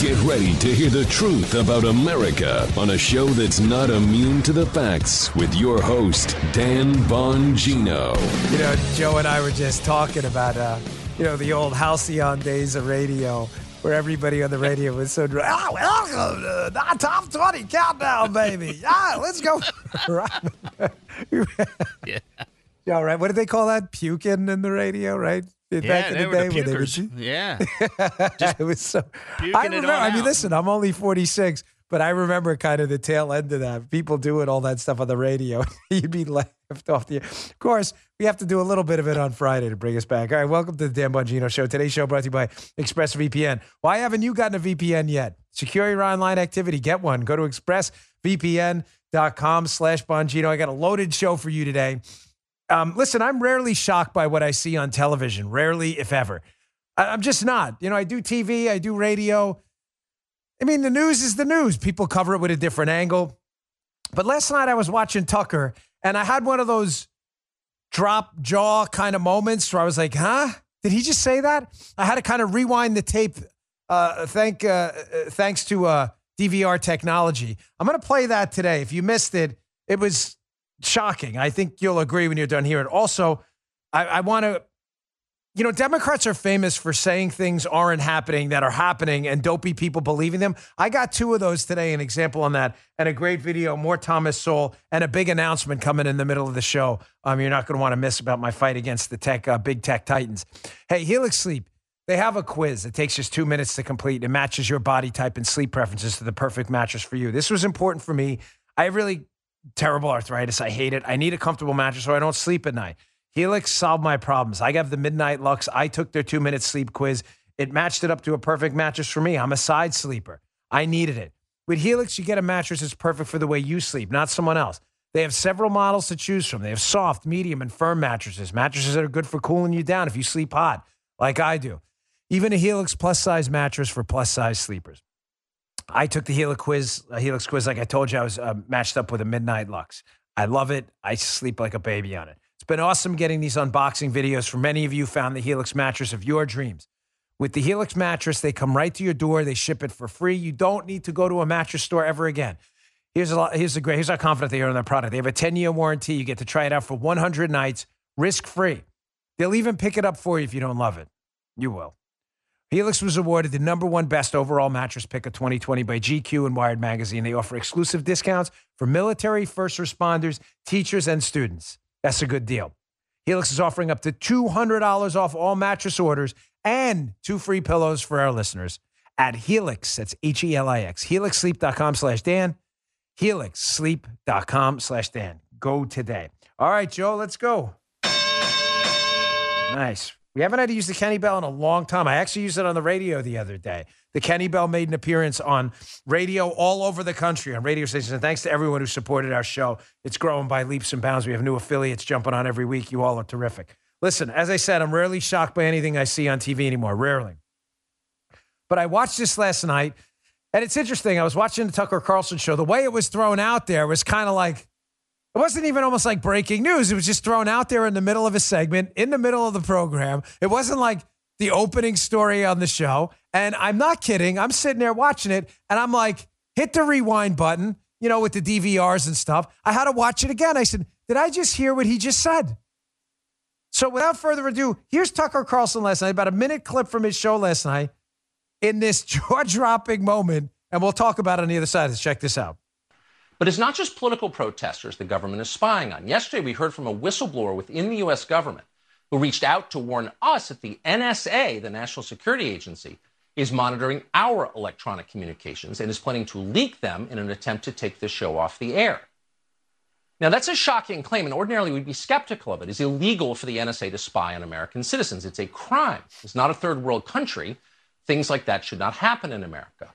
Get ready to hear the truth about America on a show that's not immune to the facts with your host, Dan Bongino. You know, Joe and I were just talking about, uh, you know, the old halcyon days of radio where everybody on the radio was so, ah, welcome to the top 20 countdown, baby. Yeah, let's go. yeah. Yeah, right. What did they call that? Puking in the radio, right? Yeah, Back in they the were day the they pukers. would. Yeah. it was so. I remember. I mean, out. listen, I'm only 46, but I remember kind of the tail end of that. People doing all that stuff on the radio. You'd be left off the. air. Of course, we have to do a little bit of it on Friday to bring us back. All right, welcome to the Dan Bongino Show. Today's show brought to you by ExpressVPN. Why haven't you gotten a VPN yet? Secure your online activity. Get one. Go to expressvpn.com slash Bongino. I got a loaded show for you today. Um, listen, I'm rarely shocked by what I see on television. Rarely, if ever. I, I'm just not. You know, I do TV, I do radio. I mean, the news is the news. People cover it with a different angle. But last night I was watching Tucker and I had one of those drop jaw kind of moments where I was like, huh? Did he just say that? I had to kind of rewind the tape. Uh, thank, uh, thanks to uh, DVR technology. I'm going to play that today. If you missed it, it was shocking. I think you'll agree when you're done hearing. it. Also, I, I want to, you know, Democrats are famous for saying things aren't happening that are happening and dopey people believing them. I got two of those today, an example on that, and a great video, more Thomas Sowell, and a big announcement coming in the middle of the show. Um, you're not going to want to miss about my fight against the tech, uh, big tech titans. Hey, Helix Sleep. They have a quiz. It takes just two minutes to complete. It matches your body type and sleep preferences to the perfect mattress for you. This was important for me. I really terrible arthritis. I hate it. I need a comfortable mattress so I don't sleep at night. Helix solved my problems. I have the Midnight Lux. I took their two minute sleep quiz. It matched it up to a perfect mattress for me. I'm a side sleeper. I needed it. With Helix, you get a mattress that's perfect for the way you sleep, not someone else. They have several models to choose from. They have soft, medium, and firm mattresses, mattresses that are good for cooling you down if you sleep hot, like I do. Even a Helix plus size mattress for plus size sleepers. I took the Helix quiz, a Helix quiz, like I told you, I was uh, matched up with a Midnight Lux. I love it. I sleep like a baby on it. It's been awesome getting these unboxing videos. For many of you, found the Helix mattress of your dreams. With the Helix mattress, they come right to your door. They ship it for free. You don't need to go to a mattress store ever again. Here's a lot, here's a great. Here's how confident they are in their product. They have a 10 year warranty. You get to try it out for 100 nights, risk free. They'll even pick it up for you if you don't love it. You will. Helix was awarded the number one best overall mattress pick of 2020 by GQ and Wired Magazine. They offer exclusive discounts for military, first responders, teachers, and students. That's a good deal. Helix is offering up to $200 off all mattress orders and two free pillows for our listeners at Helix. That's H E L I X. HelixSleep.com slash Dan. HelixSleep.com slash Dan. Go today. All right, Joe, let's go. Nice. We haven't had to use the Kenny Bell in a long time. I actually used it on the radio the other day. The Kenny Bell made an appearance on radio all over the country on radio stations. And thanks to everyone who supported our show. It's growing by leaps and bounds. We have new affiliates jumping on every week. You all are terrific. Listen, as I said, I'm rarely shocked by anything I see on TV anymore. Rarely. But I watched this last night, and it's interesting. I was watching the Tucker Carlson show. The way it was thrown out there was kind of like, it wasn't even almost like breaking news. It was just thrown out there in the middle of a segment, in the middle of the program. It wasn't like the opening story on the show. And I'm not kidding. I'm sitting there watching it, and I'm like, hit the rewind button, you know, with the DVRs and stuff. I had to watch it again. I said, did I just hear what he just said? So without further ado, here's Tucker Carlson last night, about a minute clip from his show last night in this jaw dropping moment. And we'll talk about it on the other side. Let's check this out. But it's not just political protesters the government is spying on. Yesterday, we heard from a whistleblower within the U.S. government who reached out to warn us that the NSA, the National Security Agency, is monitoring our electronic communications and is planning to leak them in an attempt to take the show off the air. Now, that's a shocking claim, and ordinarily we'd be skeptical of it. It's illegal for the NSA to spy on American citizens. It's a crime. It's not a third world country. Things like that should not happen in America.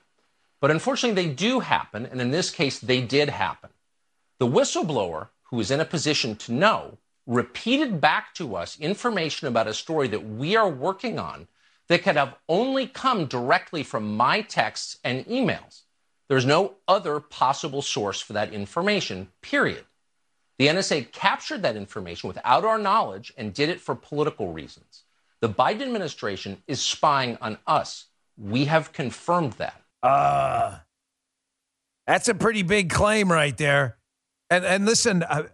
But unfortunately, they do happen, and in this case, they did happen. The whistleblower, who is in a position to know, repeated back to us information about a story that we are working on that could have only come directly from my texts and emails. There's no other possible source for that information, period. The NSA captured that information without our knowledge and did it for political reasons. The Biden administration is spying on us. We have confirmed that. Uh, that's a pretty big claim right there. And and listen, I,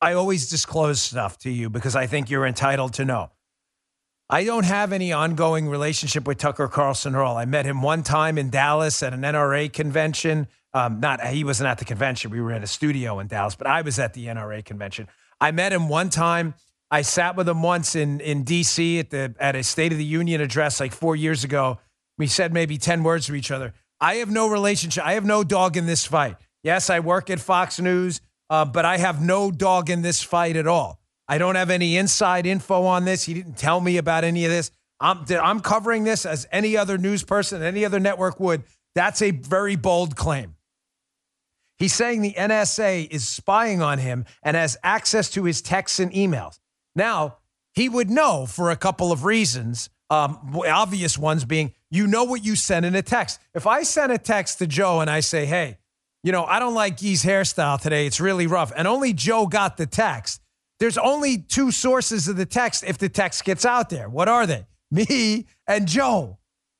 I always disclose stuff to you because I think you're entitled to know. I don't have any ongoing relationship with Tucker Carlson at all. I met him one time in Dallas at an NRA convention. Um, not he wasn't at the convention. We were in a studio in Dallas, but I was at the NRA convention. I met him one time. I sat with him once in in DC at the at a State of the Union address like four years ago. We said maybe ten words to each other. I have no relationship. I have no dog in this fight. Yes, I work at Fox News, uh, but I have no dog in this fight at all. I don't have any inside info on this. He didn't tell me about any of this. I'm, I'm covering this as any other news person, any other network would. That's a very bold claim. He's saying the NSA is spying on him and has access to his texts and emails. Now, he would know for a couple of reasons, um, obvious ones being you know what you send in a text. If I send a text to Joe and I say, hey, you know, I don't like Guy's hairstyle today, it's really rough, and only Joe got the text, there's only two sources of the text if the text gets out there. What are they? Me and Joe.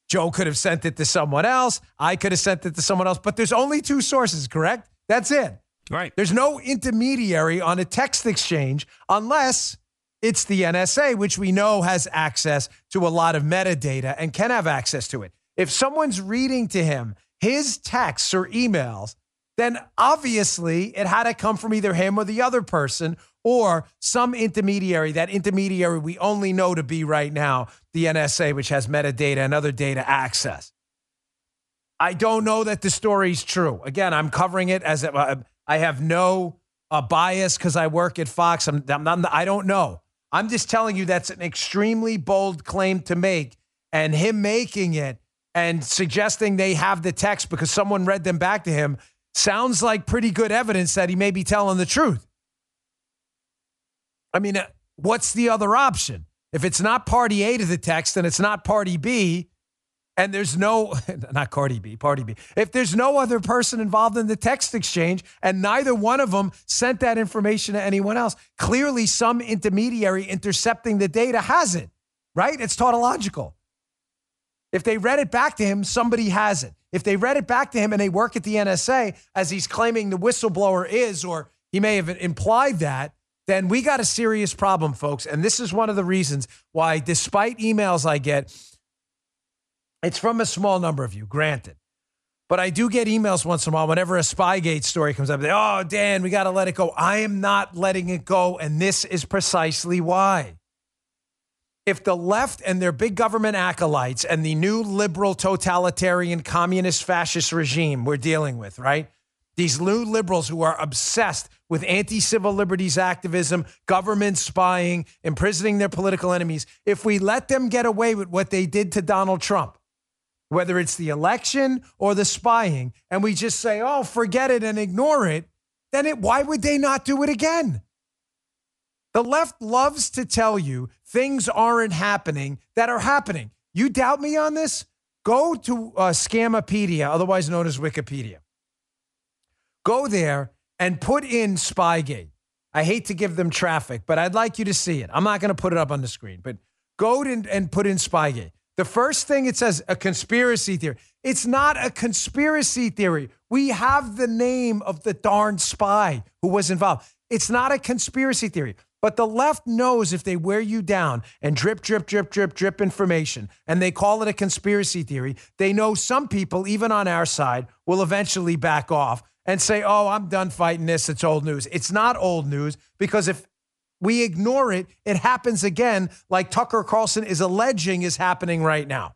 Joe could have sent it to someone else. I could have sent it to someone else, but there's only two sources, correct? That's it. Right. There's no intermediary on a text exchange unless it's the NSA, which we know has access to a lot of metadata and can have access to it. If someone's reading to him his texts or emails, then obviously it had to come from either him or the other person or some intermediary. That intermediary we only know to be right now the NSA, which has metadata and other data access. I don't know that the story's true. Again, I'm covering it as uh, I have no uh, bias because I work at Fox. I'm, I'm not, I don't know. I'm just telling you that's an extremely bold claim to make. And him making it and suggesting they have the text because someone read them back to him sounds like pretty good evidence that he may be telling the truth. I mean, uh, what's the other option? If it's not party A to the text and it's not party B, and there's no, not Cardi B, party B. If there's no other person involved in the text exchange and neither one of them sent that information to anyone else, clearly some intermediary intercepting the data has it, right? It's tautological. If they read it back to him, somebody has it. If they read it back to him and they work at the NSA, as he's claiming the whistleblower is, or he may have implied that, then we got a serious problem, folks. And this is one of the reasons why, despite emails I get, it's from a small number of you, granted. But I do get emails once in a while whenever a Spygate story comes up. They, oh, Dan, we got to let it go. I am not letting it go. And this is precisely why. If the left and their big government acolytes and the new liberal, totalitarian, communist, fascist regime we're dealing with, right? These new liberals who are obsessed with anti civil liberties activism, government spying, imprisoning their political enemies, if we let them get away with what they did to Donald Trump, whether it's the election or the spying, and we just say, oh, forget it and ignore it, then it, why would they not do it again? The left loves to tell you things aren't happening that are happening. You doubt me on this? Go to uh, Scamapedia, otherwise known as Wikipedia. Go there and put in Spygate. I hate to give them traffic, but I'd like you to see it. I'm not going to put it up on the screen, but go and, and put in Spygate. The first thing it says a conspiracy theory. It's not a conspiracy theory. We have the name of the darn spy who was involved. It's not a conspiracy theory. But the left knows if they wear you down and drip, drip, drip, drip, drip information, and they call it a conspiracy theory, they know some people, even on our side, will eventually back off and say, oh, I'm done fighting this. It's old news. It's not old news because if we ignore it, it happens again, like Tucker Carlson is alleging is happening right now.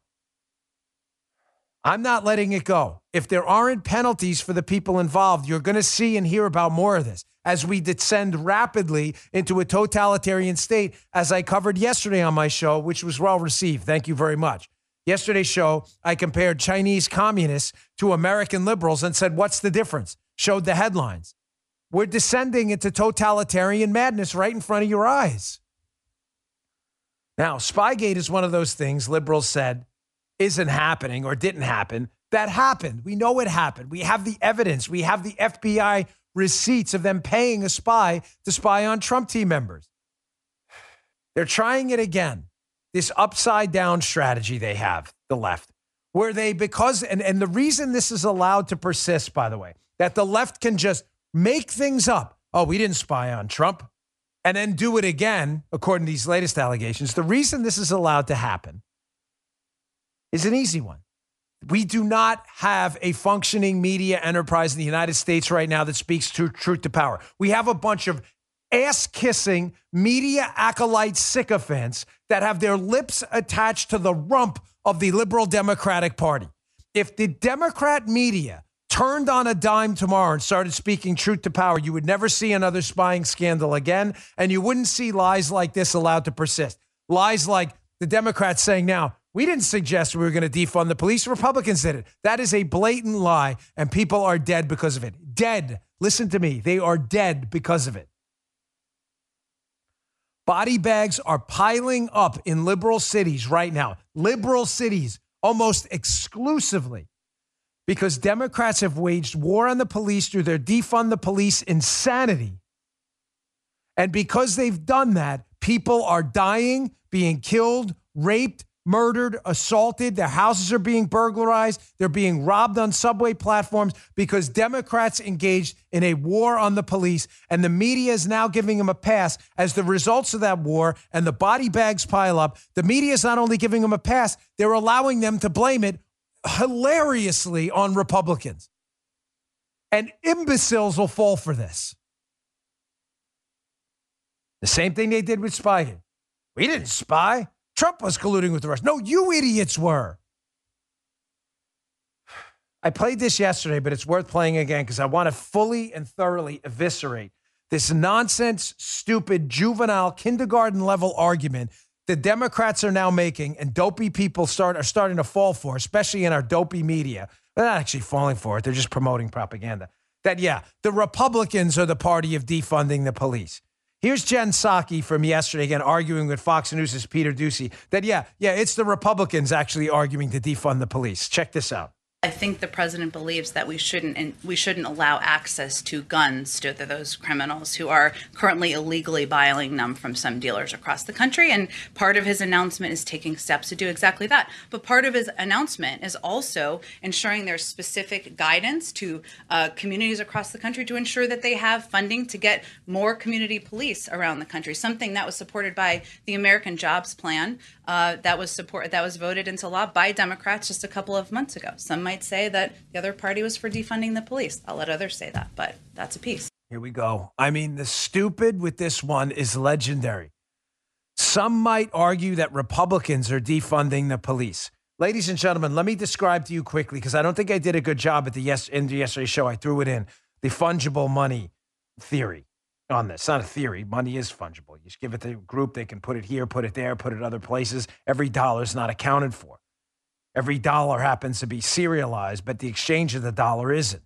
I'm not letting it go. If there aren't penalties for the people involved, you're going to see and hear about more of this as we descend rapidly into a totalitarian state, as I covered yesterday on my show, which was well received. Thank you very much. Yesterday's show, I compared Chinese communists to American liberals and said, What's the difference? Showed the headlines. We're descending into totalitarian madness right in front of your eyes. Now, Spygate is one of those things liberals said isn't happening or didn't happen. That happened. We know it happened. We have the evidence. We have the FBI receipts of them paying a spy to spy on Trump team members. They're trying it again. This upside down strategy they have, the left, where they, because, and, and the reason this is allowed to persist, by the way, that the left can just make things up. Oh, we didn't spy on Trump and then do it again, according to these latest allegations. The reason this is allowed to happen is an easy one. We do not have a functioning media enterprise in the United States right now that speaks to truth to power. We have a bunch of ass kissing media acolyte sycophants that have their lips attached to the rump of the liberal Democratic Party. If the Democrat media turned on a dime tomorrow and started speaking truth to power, you would never see another spying scandal again. And you wouldn't see lies like this allowed to persist. Lies like the Democrats saying now, we didn't suggest we were going to defund the police. Republicans did it. That is a blatant lie, and people are dead because of it. Dead. Listen to me. They are dead because of it. Body bags are piling up in liberal cities right now. Liberal cities, almost exclusively, because Democrats have waged war on the police through their defund the police insanity. And because they've done that, people are dying, being killed, raped, murdered, assaulted. Their houses are being burglarized. They're being robbed on subway platforms because Democrats engaged in a war on the police. And the media is now giving them a pass as the results of that war and the body bags pile up. The media is not only giving them a pass, they're allowing them to blame it hilariously on Republicans. And imbeciles will fall for this. The same thing they did with spying. We didn't spy. Trump was colluding with the Russians. No, you idiots were. I played this yesterday, but it's worth playing again because I want to fully and thoroughly eviscerate this nonsense, stupid, juvenile, kindergarten level argument the Democrats are now making and dopey people start are starting to fall for, especially in our dopey media. They're not actually falling for it, they're just promoting propaganda. That, yeah, the Republicans are the party of defunding the police. Here's Jen Psaki from yesterday again arguing with Fox News' Peter Doocy that, yeah, yeah, it's the Republicans actually arguing to defund the police. Check this out. I think the president believes that we shouldn't and we shouldn't allow access to guns to those criminals who are currently illegally buying them from some dealers across the country. And part of his announcement is taking steps to do exactly that. But part of his announcement is also ensuring there's specific guidance to uh, communities across the country to ensure that they have funding to get more community police around the country. Something that was supported by the American Jobs Plan uh, that was support that was voted into law by Democrats just a couple of months ago. Some might say that the other party was for defunding the police. I'll let others say that, but that's a piece. Here we go. I mean, the stupid with this one is legendary. Some might argue that Republicans are defunding the police. Ladies and gentlemen, let me describe to you quickly because I don't think I did a good job at the yes in yesterday's show. I threw it in the fungible money theory on this. It's not a theory. Money is fungible. You just give it to a group, they can put it here, put it there, put it other places. Every dollar is not accounted for. Every dollar happens to be serialized, but the exchange of the dollar isn't.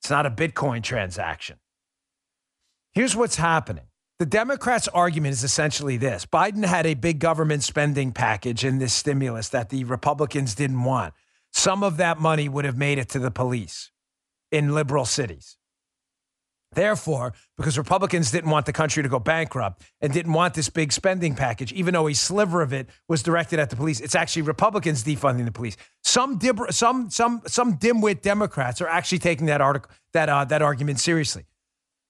It's not a Bitcoin transaction. Here's what's happening. The Democrats' argument is essentially this Biden had a big government spending package in this stimulus that the Republicans didn't want. Some of that money would have made it to the police in liberal cities. Therefore, because Republicans didn't want the country to go bankrupt and didn't want this big spending package, even though a sliver of it was directed at the police, it's actually Republicans defunding the police. Some dib- some some some dimwit Democrats are actually taking that article that uh, that argument seriously.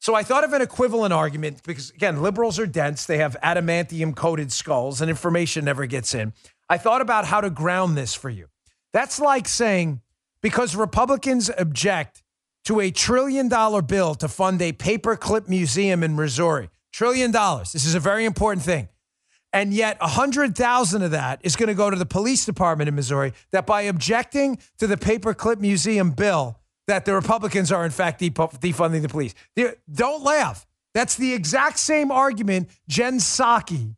So I thought of an equivalent argument because again, liberals are dense; they have adamantium coated skulls, and information never gets in. I thought about how to ground this for you. That's like saying because Republicans object to a trillion dollar bill to fund a paperclip museum in Missouri. Trillion dollars. This is a very important thing. And yet, a 100,000 of that is going to go to the police department in Missouri that by objecting to the paperclip museum bill, that the Republicans are in fact defunding the police. Don't laugh. That's the exact same argument Jen Psaki,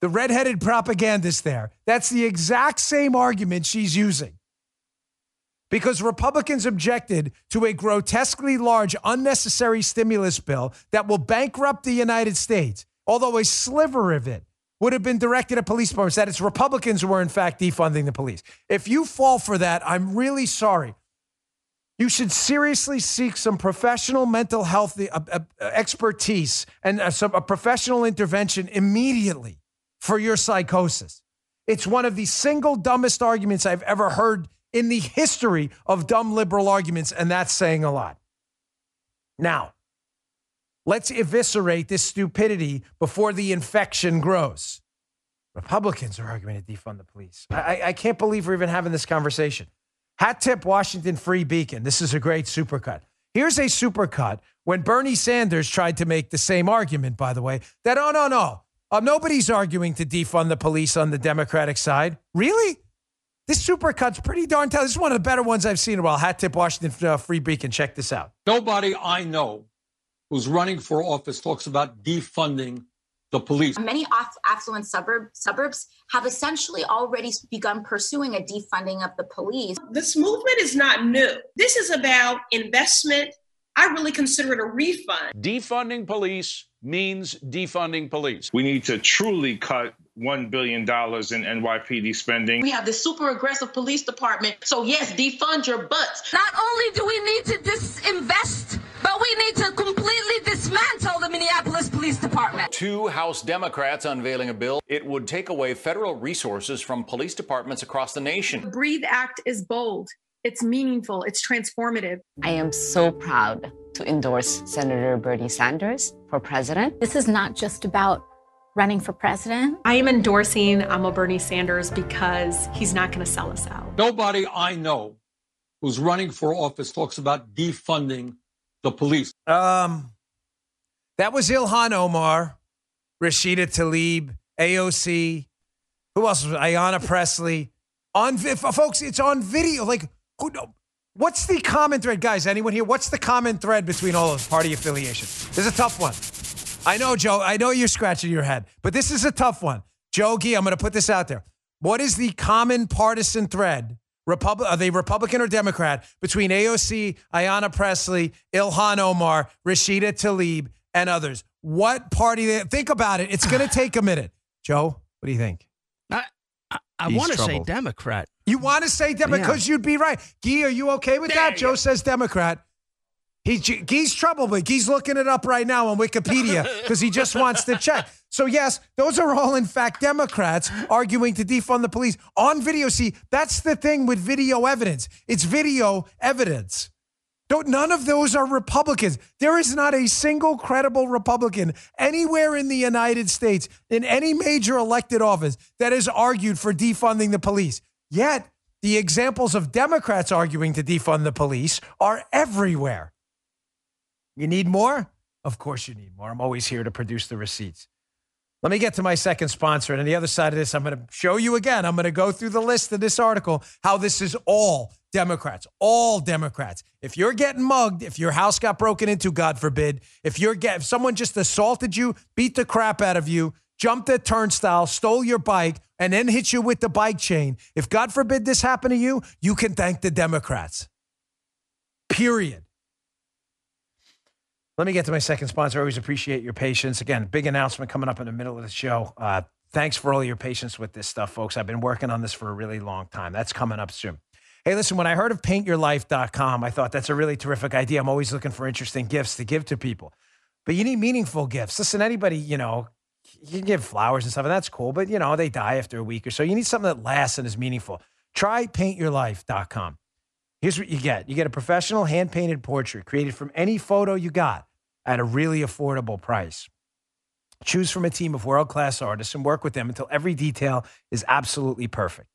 the redheaded propagandist there, that's the exact same argument she's using because Republicans objected to a grotesquely large, unnecessary stimulus bill that will bankrupt the United States, although a sliver of it would have been directed at police departments, that it's Republicans who were, in fact, defunding the police. If you fall for that, I'm really sorry. You should seriously seek some professional mental health uh, uh, expertise and uh, some a professional intervention immediately for your psychosis. It's one of the single dumbest arguments I've ever heard in the history of dumb liberal arguments, and that's saying a lot. Now, let's eviscerate this stupidity before the infection grows. Republicans are arguing to defund the police. I, I can't believe we're even having this conversation. Hat tip Washington Free Beacon. This is a great supercut. Here's a supercut when Bernie Sanders tried to make the same argument, by the way, that, oh, no, no, uh, nobody's arguing to defund the police on the Democratic side. Really? This supercut's pretty darn tough. This is one of the better ones I've seen in a while. Hat tip Washington uh, Free Beacon. Check this out. Nobody I know who's running for office talks about defunding the police. Many affluent suburb, suburbs have essentially already begun pursuing a defunding of the police. This movement is not new. This is about investment. I really consider it a refund. Defunding police means defunding police. We need to truly cut $1 billion in NYPD spending. We have this super aggressive police department. So, yes, defund your butts. Not only do we need to disinvest, but we need to completely dismantle the Minneapolis Police Department. Two House Democrats unveiling a bill. It would take away federal resources from police departments across the nation. The Breathe Act is bold. It's meaningful. It's transformative. I am so proud to endorse Senator Bernie Sanders for president. This is not just about running for president. I am endorsing Amo Bernie Sanders because he's not going to sell us out. Nobody I know who's running for office talks about defunding the police. Um, that was Ilhan Omar, Rashida Tlaib, AOC. Who else was Ayanna Pressley? On folks, it's on video. Like, who know? Um, what's the common thread, guys? Anyone here? What's the common thread between all those party affiliations? This is a tough one. I know, Joe. I know you're scratching your head, but this is a tough one. Joe Gee, I'm going to put this out there. What is the common partisan thread? Republic, are they Republican or Democrat between AOC, Ayanna Pressley, Ilhan Omar, Rashida Tlaib, and others? What party? think about it. It's going to take a minute. Joe, what do you think? I I, I want to say Democrat. You want to say Democrat because yeah. you'd be right. Gee, are you okay with there that? Joe says Democrat. He, he's trouble, but he's looking it up right now on Wikipedia because he just wants to check. So, yes, those are all, in fact, Democrats arguing to defund the police on video. See, that's the thing with video evidence it's video evidence. Don't, none of those are Republicans. There is not a single credible Republican anywhere in the United States in any major elected office that has argued for defunding the police. Yet, the examples of Democrats arguing to defund the police are everywhere. You need more? Of course, you need more. I'm always here to produce the receipts. Let me get to my second sponsor. And on the other side of this, I'm going to show you again. I'm going to go through the list of this article how this is all Democrats, all Democrats. If you're getting mugged, if your house got broken into, God forbid, if you're get, if someone just assaulted you, beat the crap out of you, jumped the turnstile, stole your bike, and then hit you with the bike chain, if God forbid this happened to you, you can thank the Democrats. Period. Let me get to my second sponsor. I always appreciate your patience. Again, big announcement coming up in the middle of the show. Uh, thanks for all your patience with this stuff, folks. I've been working on this for a really long time. That's coming up soon. Hey, listen, when I heard of paintyourlife.com, I thought that's a really terrific idea. I'm always looking for interesting gifts to give to people. But you need meaningful gifts. Listen, anybody, you know, you can give flowers and stuff, and that's cool, but you know, they die after a week or so. You need something that lasts and is meaningful. Try paintyourlife.com. Here's what you get you get a professional hand painted portrait created from any photo you got at a really affordable price. Choose from a team of world class artists and work with them until every detail is absolutely perfect.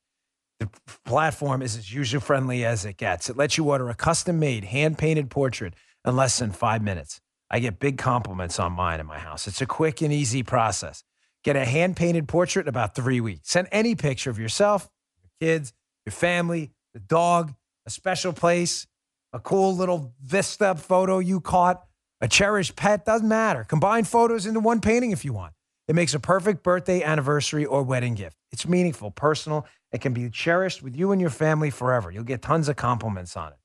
The platform is as user friendly as it gets. It lets you order a custom made, hand painted portrait in less than five minutes. I get big compliments on mine in my house. It's a quick and easy process. Get a hand painted portrait in about three weeks. Send any picture of yourself, your kids, your family, the dog, a special place, a cool little vista photo you caught, a cherished pet, doesn't matter. Combine photos into one painting if you want. It makes a perfect birthday, anniversary, or wedding gift. It's meaningful, personal, it can be cherished with you and your family forever. You'll get tons of compliments on it.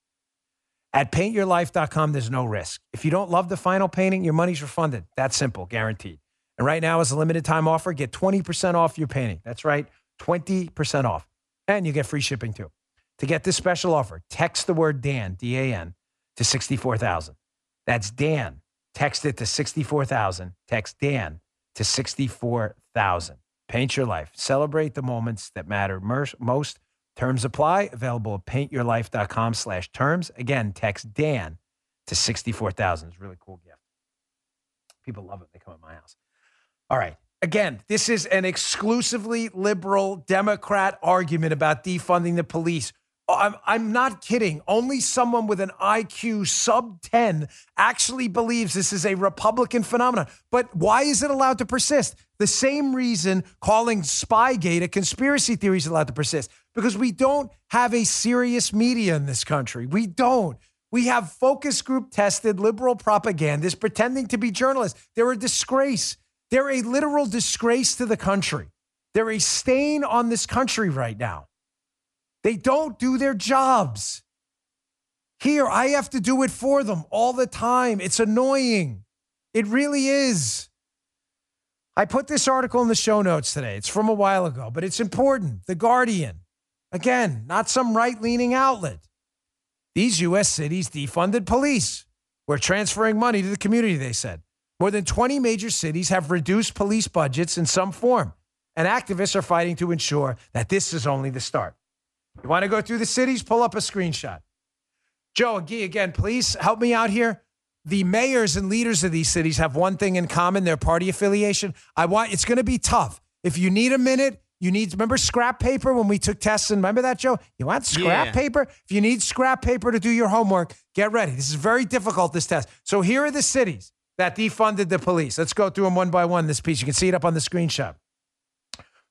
At paintyourlife.com, there's no risk. If you don't love the final painting, your money's refunded. That's simple, guaranteed. And right now, as a limited time offer, get 20% off your painting. That's right, 20% off. And you get free shipping too. To get this special offer, text the word Dan, D A N, to 64,000. That's Dan. Text it to 64,000. Text Dan to 64,000. Paint Your Life. Celebrate the moments that matter most. Terms apply. Available at paintyourlife.com slash terms. Again, text Dan to 64,000. It's a really cool gift. People love it. They come at my house. All right. Again, this is an exclusively liberal Democrat argument about defunding the police. Oh, I'm, I'm not kidding. Only someone with an IQ sub 10 actually believes this is a Republican phenomenon. But why is it allowed to persist? The same reason calling Spygate a conspiracy theory is allowed to persist because we don't have a serious media in this country. We don't. We have focus group tested liberal propagandists pretending to be journalists. They're a disgrace. They're a literal disgrace to the country. They're a stain on this country right now. They don't do their jobs. Here, I have to do it for them all the time. It's annoying. It really is. I put this article in the show notes today. It's from a while ago, but it's important. The Guardian. Again, not some right leaning outlet. These U.S. cities defunded police. We're transferring money to the community, they said. More than 20 major cities have reduced police budgets in some form, and activists are fighting to ensure that this is only the start. You want to go through the cities? Pull up a screenshot. Joe, again, please help me out here. The mayors and leaders of these cities have one thing in common their party affiliation. I want it's going to be tough. If you need a minute, you need remember scrap paper when we took tests and remember that Joe? You want scrap Yeah. paper? If you need scrap paper to do your homework, get ready. This is very difficult this test. So here are the cities that defunded the police. Let's go through them one by one this piece. You can see it up on the screenshot.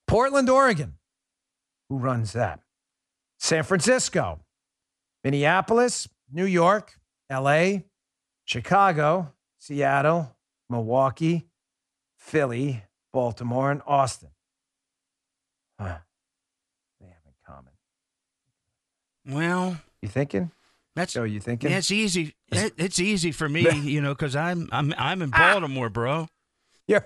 Portland, Oregon. Who runs that? San Francisco, Minneapolis, New York, LA, Chicago, Seattle, Milwaukee, Philly, Baltimore, and Austin. Huh. They have in common. Well, You thinking? that's Joe, you thinking? Yeah, it's easy. It, it's easy for me, you know, because I'm I'm I'm in ah! Baltimore, bro. Yeah,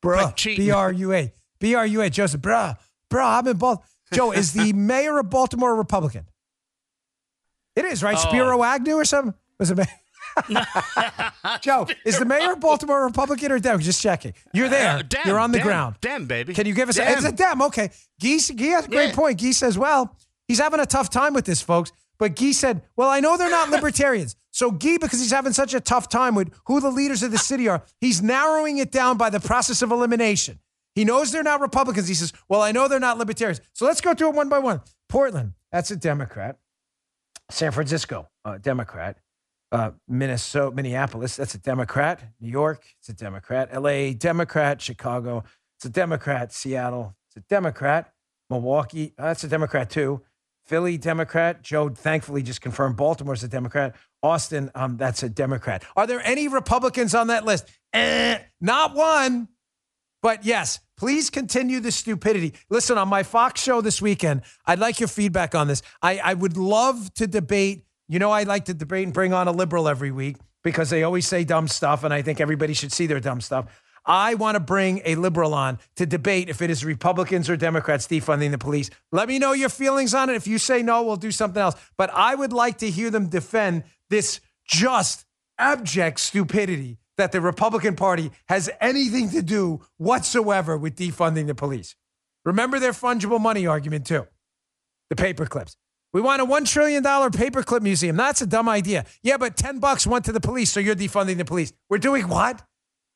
bro. B R U A. B R U A. Joseph, bro. Bro, I'm in Baltimore. Joe, is the mayor of Baltimore a Republican? It is, right? Oh. Spiro Agnew or something? Was it? Joe, is the mayor of Baltimore a Republican or Democrat? Just checking. You're there. Uh, Dem, You're on the Dem, ground. Dem, baby. Can you give us? A, Dem. it's a Dem. Okay. Geese. Gee has a great Yeah. point. Geese says, well, he's having a tough time with this, folks. But Gee said, well, I know they're not libertarians. So Gee, because he's having such a tough time with who the leaders of the city are, he's narrowing it down by the process of elimination. He knows they're not Republicans. He says, well, I know they're not libertarians. So let's go through it one by one. Portland, that's a Democrat. San Francisco, uh, Democrat. Uh, Minnesota, Minneapolis, that's a Democrat. New York, it's a Democrat. LA, Democrat. Chicago, it's a Democrat. Seattle, it's a Democrat. Milwaukee, uh, that's a Democrat too. Philly, Democrat. Joe thankfully just confirmed Baltimore's a Democrat. Austin, um, that's a Democrat. Are there any Republicans on that list? Eh, not one. But yes, please continue the stupidity. Listen, on my Fox show this weekend, I'd like your feedback on this. I, I would love to debate. You know, I like to debate and bring on a liberal every week because they always say dumb stuff, and I think everybody should see their dumb stuff. I want to bring a liberal on to debate if it is Republicans or Democrats defunding the police. Let me know your feelings on it. If you say no, we'll do something else. But I would like to hear them defend this just abject stupidity that the Republican Party has anything to do whatsoever with defunding the police. Remember their fungible money argument, too. The paper clips. We want a $1 trillion paperclip museum. That's a dumb idea. Yeah, but 10 bucks went to the police, so you're defunding the police. We're doing what?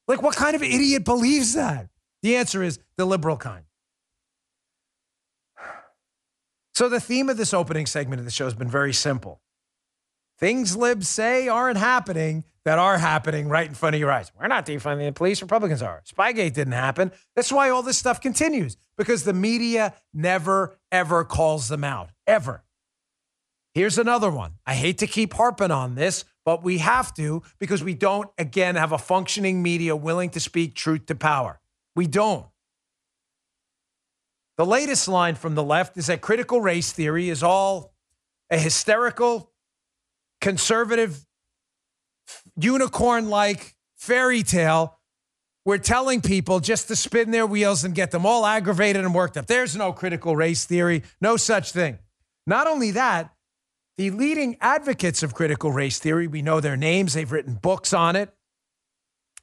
Like, what kind of idiot believes that? The answer is the liberal kind. So, the theme of this opening segment of the show has been very simple. Things libs say aren't happening that are happening right in front of your eyes. We're not defunding the police, Republicans are. Spygate didn't happen. That's why all this stuff continues because the media never, ever calls them out, ever. Here's another one. I hate to keep harping on this, but we have to because we don't, again, have a functioning media willing to speak truth to power. We don't. The latest line from the left is that critical race theory is all a hysterical, conservative, unicorn like fairy tale. We're telling people just to spin their wheels and get them all aggravated and worked up. There's no critical race theory, no such thing. Not only that, the leading advocates of critical race theory, we know their names, they've written books on it,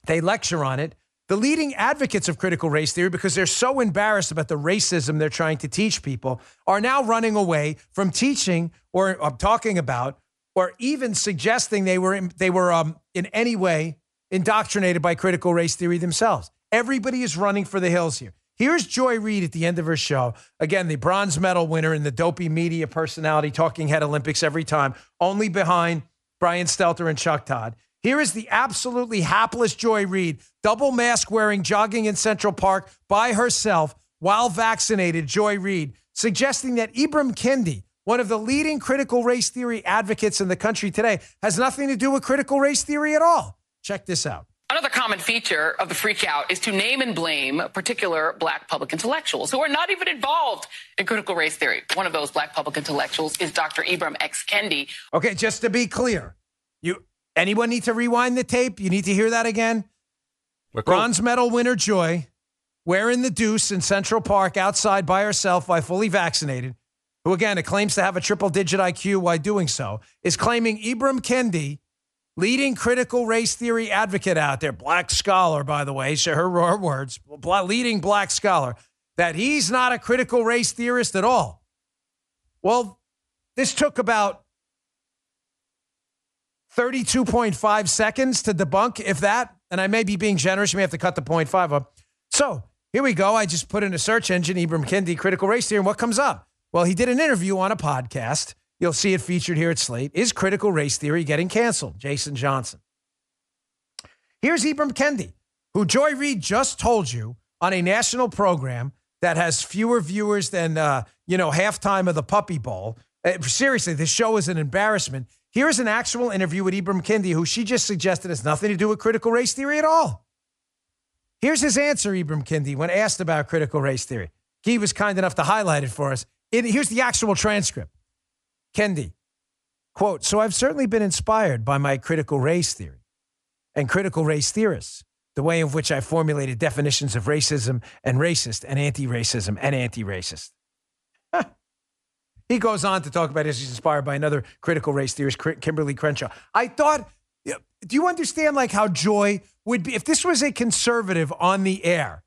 they lecture on it. the leading advocates of critical race theory, because they're so embarrassed about the racism they're trying to teach people, are now running away from teaching or uh, talking about or even suggesting they were in, they were um, in any way indoctrinated by critical race theory themselves. Everybody is running for the hills here. Here's Joy Reid at the end of her show. Again, the bronze medal winner in the dopey media personality talking head Olympics every time, only behind Brian Stelter and Chuck Todd. Here is the absolutely hapless Joy Reid, double mask wearing, jogging in Central Park by herself while vaccinated. Joy Reid suggesting that Ibram Kendi, one of the leading critical race theory advocates in the country today, has nothing to do with critical race theory at all. Check this out. Another common feature of the freakout is to name and blame particular black public intellectuals who are not even involved in critical race theory. One of those black public intellectuals is Dr. Ibram X. Kendi. Okay, just to be clear, you anyone need to rewind the tape? You need to hear that again? We're cool. Bronze medal winner Joy, wearing the deuce in Central Park outside by herself while fully vaccinated, who again it claims to have a triple digit IQ while doing so, is claiming Ibram Kendi leading critical race theory advocate out there, black scholar, by the way, so her, her words, leading black scholar, that he's not a critical race theorist at all. Well, this took about 32.5 seconds to debunk, if that. And I may be being generous. You may have to cut the 0.5 up. So here we go. I just put in a search engine, Ibram Kendi, critical race theory, and what comes up? Well, he did an interview on a podcast You'll see it featured here at Slate. Is critical race theory getting canceled? Jason Johnson. Here's Ibram Kendi, who Joy Reid just told you on a national program that has fewer viewers than uh, you know halftime of the Puppy Bowl. Uh, seriously, this show is an embarrassment. Here's an actual interview with Ibram Kendi, who she just suggested has nothing to do with critical race theory at all. Here's his answer, Ibram Kendi, when asked about critical race theory. He was kind enough to highlight it for us. It, here's the actual transcript. Kendi, quote, so I've certainly been inspired by my critical race theory and critical race theorists, the way in which I formulated definitions of racism and racist and anti racism and anti racist. he goes on to talk about he's inspired by another critical race theorist, Kimberlé Crenshaw. I thought, do you understand like how Joy would be, if this was a conservative on the air,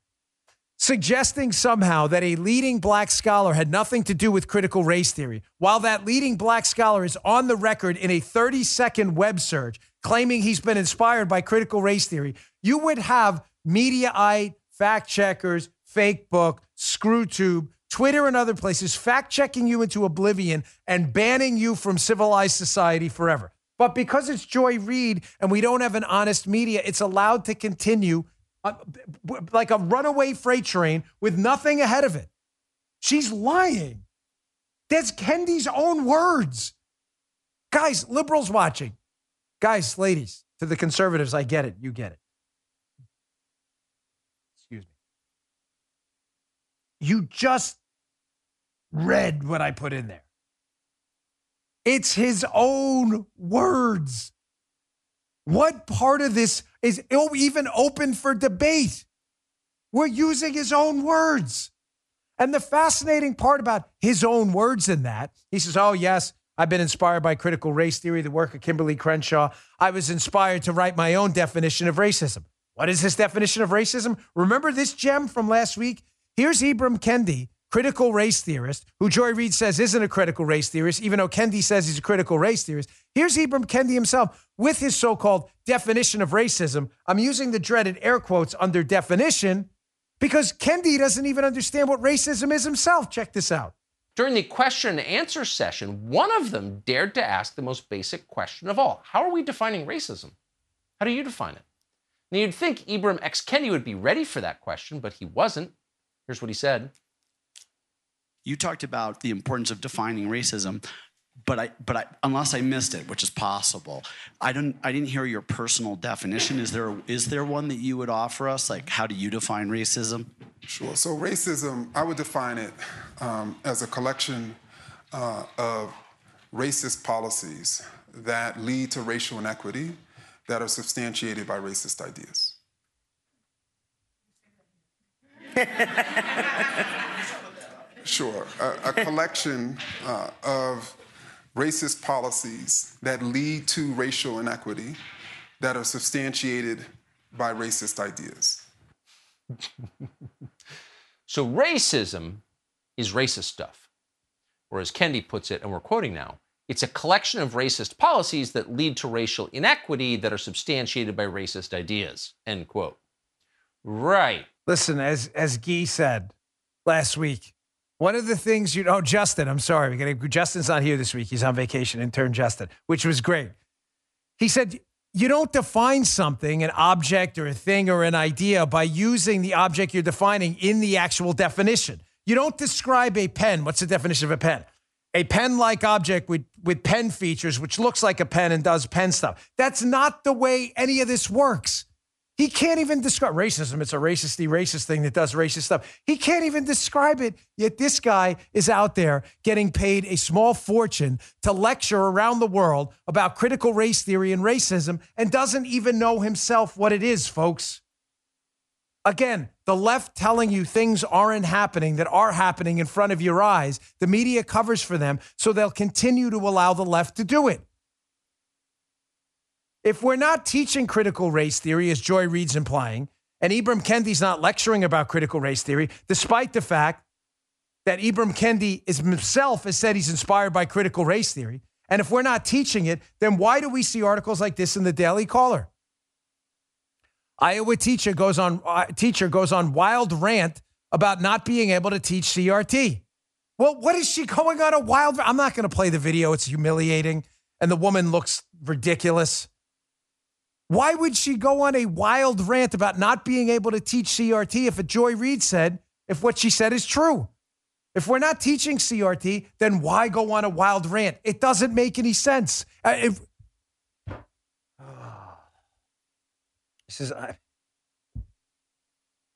suggesting somehow that a leading black scholar had nothing to do with critical race theory, while that leading black scholar is on the record in a 30 second web search claiming he's been inspired by critical race theory, you would have Mediaite, fact checkers, fake book, screwtube, Twitter and other places fact checking you into oblivion and banning you from civilized society forever. But because it's Joy Reid and we don't have an honest media, it's allowed to continue like a runaway freight train with nothing ahead of it. She's lying. That's Kendi's own words. Guys, liberals watching. Guys, ladies, to the conservatives, I get it. You get it. Excuse me. You just read what I put in there. It's his own words. What part of this is even open for debate? We're using his own words. And the fascinating part about his own words in that, he says, Oh, yes, I've been inspired by critical race theory, the work of Kimberlé Crenshaw. I was inspired to write my own definition of racism. What is his definition of racism? Remember this gem from last week? Here's Ibram Kendi critical race theorist, who Joy Reid says isn't a critical race theorist, even though Kendi says he's a critical race theorist. Here's Ibram Kendi himself with his so called definition of racism. I'm using the dreaded air quotes under definition because Kendi doesn't even understand what racism is himself. Check this out. During the question and answer session, one of them dared to ask the most basic question of all How are we defining racism? How do you define it? Now, you'd think Ibram X. Kendi would be ready for that question, but he wasn't. Here's what he said you talked about the importance of defining racism, but I, but I, unless I missed it, which is possible, I don't, I didn't hear your personal definition. Is there, is there one that you would offer us? Like, how do you define racism? Sure. So racism, I would define it um, as a collection uh, of racist policies that lead to racial inequity that are substantiated by racist ideas. Sure. A, a collection uh, of racist policies that lead to racial inequity that are substantiated by racist ideas. so racism is racist stuff. Or as Kendi puts it, and we're quoting now, it's a collection of racist policies that lead to racial inequity that are substantiated by racist ideas. End quote. Right. Listen, as as Guy said last week, one of the things you know, Justin, I'm sorry, Justin's not here this week. He's on vacation, intern Justin, which was great. He said, you don't define something, an object or a thing or an idea by using the object you're defining in the actual definition. You don't describe a pen. What's the definition of a pen? A pen like object with, with pen features, which looks like a pen and does pen stuff. That's not the way any of this works. He can't even describe racism. It's a racisty racist thing that does racist stuff. He can't even describe it. Yet this guy is out there getting paid a small fortune to lecture around the world about critical race theory and racism and doesn't even know himself what it is, folks. Again, the left telling you things aren't happening that are happening in front of your eyes. The media covers for them, so they'll continue to allow the left to do it. If we're not teaching critical race theory, as Joy Reid's implying, and Ibram Kendi's not lecturing about critical race theory, despite the fact that Ibram Kendi is himself has said he's inspired by critical race theory. And if we're not teaching it, then why do we see articles like this in the Daily Caller? Iowa teacher goes on uh, teacher goes on wild rant about not being able to teach CRT. Well, what is she going on a wild? I'm not going to play the video. It's humiliating, and the woman looks ridiculous. Why would she go on a wild rant about not being able to teach CRT if a Joy Reid said, if what she said is true? If we're not teaching CRT, then why go on a wild rant? It doesn't make any sense. Uh, if, this is, I,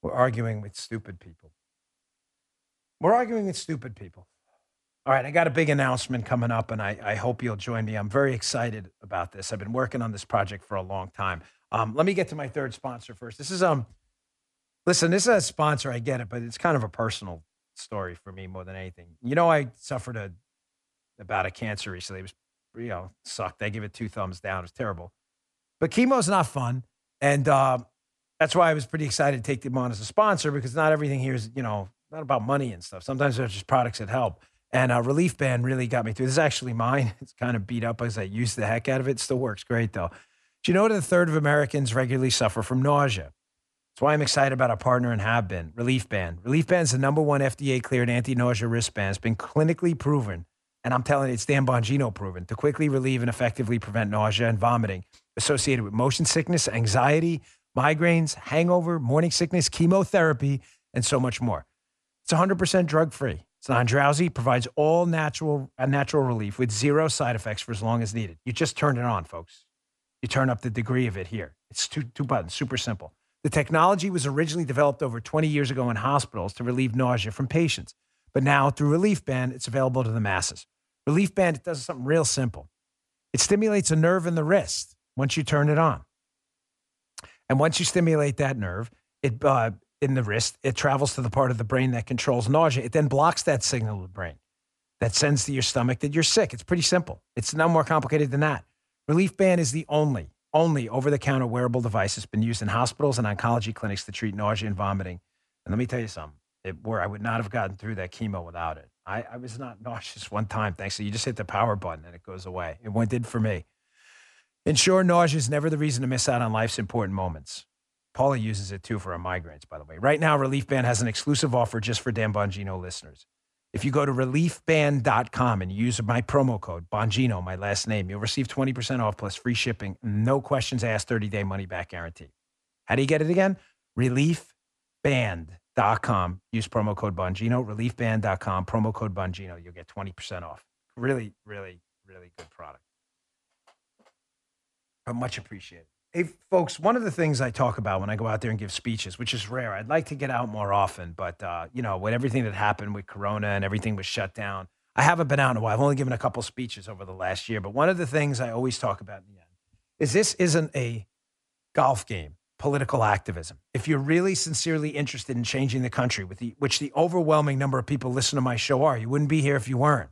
we're arguing with stupid people. We're arguing with stupid people. All right, I got a big announcement coming up, and I, I hope you'll join me. I'm very excited about this. I've been working on this project for a long time. Um, let me get to my third sponsor first. This is um, listen, this is a sponsor. I get it, but it's kind of a personal story for me more than anything. You know, I suffered a about a cancer recently. It was, you know, sucked. I give it two thumbs down. It was terrible. But chemo's not fun, and uh, that's why I was pretty excited to take them on as a sponsor because not everything here is, you know, not about money and stuff. Sometimes there's just products that help. And a Relief Band really got me through. This is actually mine. It's kind of beat up as I used the heck out of it. still works great though. Do you know that a third of Americans regularly suffer from nausea? That's why I'm excited about our partner and have been, Relief Band. Relief Band is the number one FDA cleared anti nausea wristband. It's been clinically proven, and I'm telling you, it's Dan Bongino proven, to quickly relieve and effectively prevent nausea and vomiting associated with motion sickness, anxiety, migraines, hangover, morning sickness, chemotherapy, and so much more. It's 100% drug free. It's non drowsy, provides all natural, natural relief with zero side effects for as long as needed. You just turn it on, folks. You turn up the degree of it here. It's two, two buttons, super simple. The technology was originally developed over 20 years ago in hospitals to relieve nausea from patients. But now, through Relief Band, it's available to the masses. Relief Band it does something real simple it stimulates a nerve in the wrist once you turn it on. And once you stimulate that nerve, it, uh, in the wrist, it travels to the part of the brain that controls nausea. It then blocks that signal to the brain that sends to your stomach that you're sick. It's pretty simple. It's no more complicated than that. Relief Band is the only, only over the counter wearable device that's been used in hospitals and oncology clinics to treat nausea and vomiting. And let me tell you something, it, where I would not have gotten through that chemo without it. I, I was not nauseous one time, thanks to you just hit the power button and it goes away. It went did for me. Ensure nausea is never the reason to miss out on life's important moments. Paula uses it too for her migraines, by the way. Right now, Relief Band has an exclusive offer just for Dan Bongino listeners. If you go to reliefband.com and use my promo code, Bongino, my last name, you'll receive 20% off plus free shipping, no questions asked, 30 day money back guarantee. How do you get it again? Reliefband.com. Use promo code Bongino, reliefband.com, promo code Bongino. You'll get 20% off. Really, really, really good product. But much appreciated. Hey, folks, one of the things I talk about when I go out there and give speeches, which is rare, I'd like to get out more often, but, uh, you know, with everything that happened with Corona and everything was shut down, I haven't been out in a while. I've only given a couple speeches over the last year, but one of the things I always talk about in the end is this isn't a golf game, political activism. If you're really sincerely interested in changing the country, with the, which the overwhelming number of people listen to my show are, you wouldn't be here if you weren't.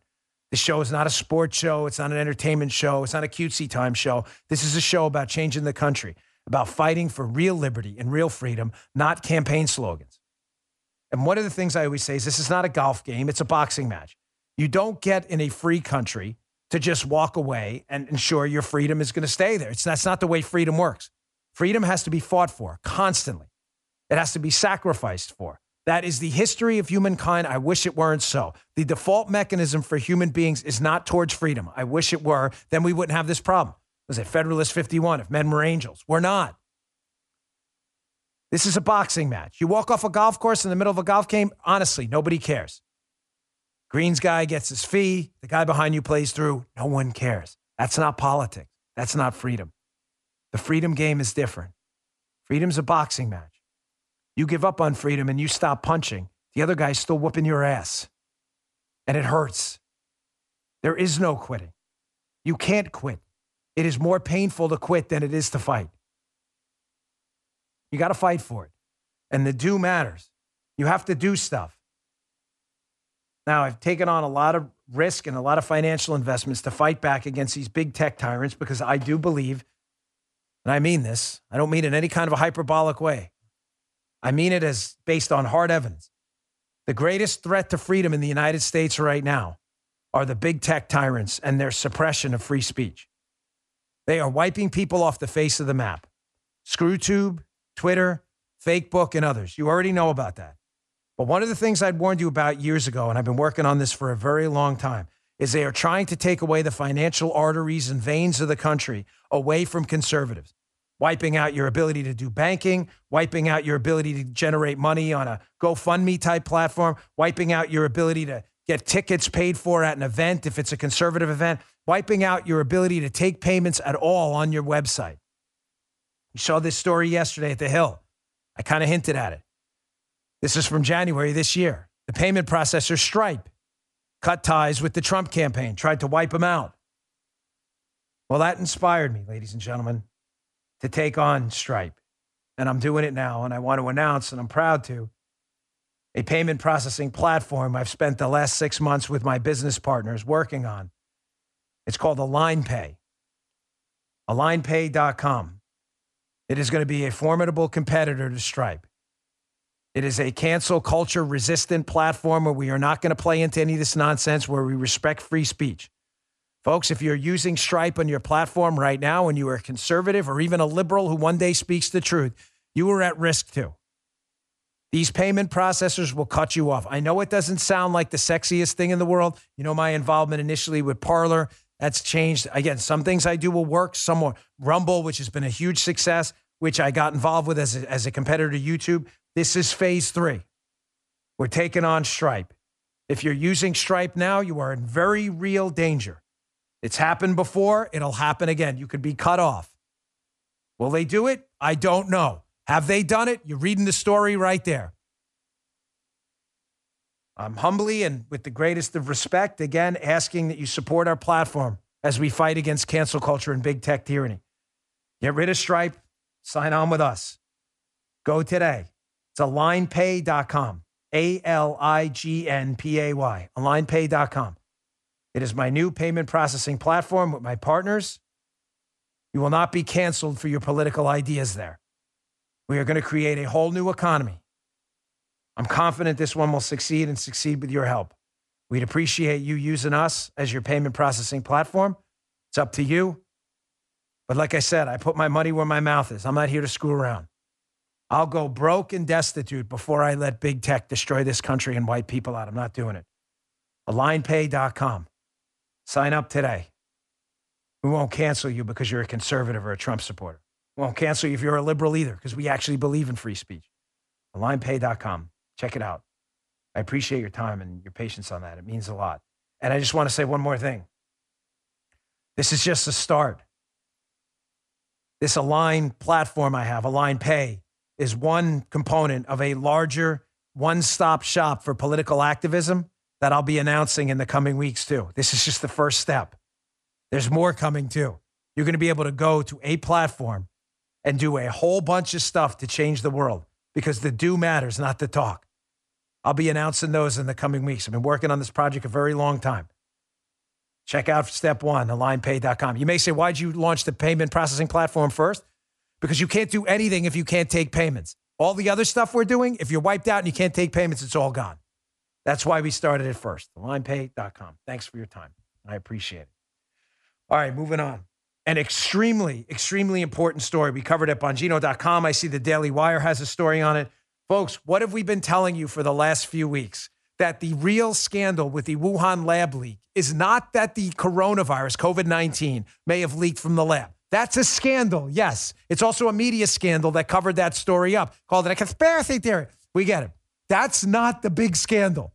The show is not a sports show. It's not an entertainment show. It's not a cutesy time show. This is a show about changing the country. about fighting for real liberty and real freedom, not campaign slogans. And one of the things I always say is this is not a golf game, it's a boxing match. You don't get in a free country to just walk away and ensure your freedom is going to stay there. It's, that's not the way freedom works. Freedom has to be fought for constantly, it has to be sacrificed for. That is the history of humankind. I wish it weren't so. The default mechanism for human beings is not towards freedom. I wish it were. Then we wouldn't have this problem. Was it Federalist 51 if men were angels? We're not. This is a boxing match. You walk off a golf course in the middle of a golf game, honestly, nobody cares. Greens guy gets his fee, the guy behind you plays through, no one cares. That's not politics. That's not freedom. The freedom game is different. Freedom's a boxing match. You give up on freedom and you stop punching, the other guy's still whooping your ass. And it hurts. There is no quitting. You can't quit. It is more painful to quit than it is to fight. You got to fight for it. And the do matters. You have to do stuff. Now, I've taken on a lot of risk and a lot of financial investments to fight back against these big tech tyrants because I do believe, and I mean this, I don't mean in any kind of a hyperbolic way. I mean it as based on hard evidence. The greatest threat to freedom in the United States right now are the big tech tyrants and their suppression of free speech. They are wiping people off the face of the map. ScrewTube, Twitter, Fakebook, and others. You already know about that. But one of the things I'd warned you about years ago, and I've been working on this for a very long time, is they are trying to take away the financial arteries and veins of the country away from conservatives wiping out your ability to do banking, wiping out your ability to generate money on a GoFundMe type platform, wiping out your ability to get tickets paid for at an event if it's a conservative event, wiping out your ability to take payments at all on your website. You saw this story yesterday at the Hill. I kind of hinted at it. This is from January this year. The payment processor Stripe cut ties with the Trump campaign, tried to wipe them out. Well, that inspired me, ladies and gentlemen to take on Stripe. And I'm doing it now. And I want to announce, and I'm proud to, a payment processing platform I've spent the last six months with my business partners working on. It's called AlignPay. AlignPay.com. It is going to be a formidable competitor to Stripe. It is a cancel culture resistant platform where we are not going to play into any of this nonsense, where we respect free speech. Folks, if you're using Stripe on your platform right now and you are a conservative or even a liberal who one day speaks the truth, you are at risk too. These payment processors will cut you off. I know it doesn't sound like the sexiest thing in the world. You know, my involvement initially with Parler, that's changed. Again, some things I do will work, some more. Rumble, which has been a huge success, which I got involved with as a, as a competitor to YouTube. This is phase three. We're taking on Stripe. If you're using Stripe now, you are in very real danger. It's happened before. It'll happen again. You could be cut off. Will they do it? I don't know. Have they done it? You're reading the story right there. I'm humbly and with the greatest of respect, again, asking that you support our platform as we fight against cancel culture and big tech tyranny. Get rid of Stripe, sign on with us. Go today. It's alignpay.com. A L I G N P A Y. Alignpay.com. It is my new payment processing platform with my partners. You will not be canceled for your political ideas there. We are going to create a whole new economy. I'm confident this one will succeed and succeed with your help. We'd appreciate you using us as your payment processing platform. It's up to you. But like I said, I put my money where my mouth is. I'm not here to screw around. I'll go broke and destitute before I let big tech destroy this country and wipe people out. I'm not doing it. AlignPay.com. Sign up today. We won't cancel you because you're a conservative or a Trump supporter. We won't cancel you if you're a liberal either because we actually believe in free speech. AlignPay.com. Check it out. I appreciate your time and your patience on that. It means a lot. And I just want to say one more thing. This is just a start. This Align platform I have, Align Pay, is one component of a larger one stop shop for political activism that I'll be announcing in the coming weeks too. This is just the first step. There's more coming too. You're going to be able to go to a platform and do a whole bunch of stuff to change the world because the do matters, not the talk. I'll be announcing those in the coming weeks. I've been working on this project a very long time. Check out step one, alignpay.com. You may say, why'd you launch the payment processing platform first? because you can't do anything if you can't take payments. All the other stuff we're doing, if you're wiped out and you can't take payments, it's all gone. That's why we started it first. AlignPay.com. Thanks for your time. I appreciate it. All right, moving on. An extremely, extremely important story. We covered it at Bongino.com. I see the Daily Wire has a story on it. Folks, what have we been telling you for the last few weeks? That the real scandal with the Wuhan lab leak is not that the coronavirus, COVID 19, may have leaked from the lab. That's a scandal, yes. It's also a media scandal that covered that story up, called it a conspiracy theory. We get it. That's not the big scandal.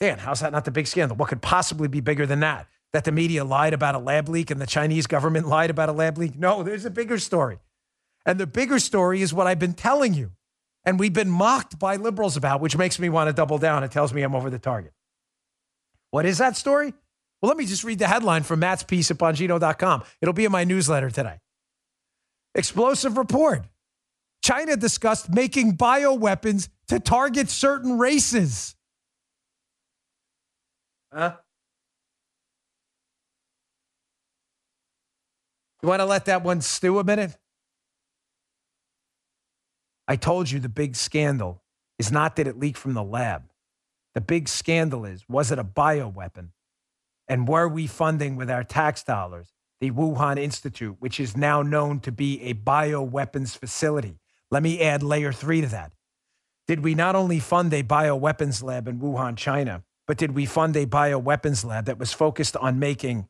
Dan, how's that not the big scandal? What could possibly be bigger than that? That the media lied about a lab leak and the Chinese government lied about a lab leak? No, there's a bigger story. And the bigger story is what I've been telling you. And we've been mocked by liberals about, which makes me want to double down. It tells me I'm over the target. What is that story? Well, let me just read the headline from Matt's piece at Bongino.com. It'll be in my newsletter today. Explosive report. China discussed making bioweapons to target certain races. Huh? You want to let that one stew a minute? I told you the big scandal is not that it leaked from the lab. The big scandal is was it a bioweapon? And were we funding with our tax dollars the Wuhan Institute, which is now known to be a bioweapons facility? Let me add layer three to that. Did we not only fund a bioweapons lab in Wuhan, China, but did we fund a bioweapons lab that was focused on making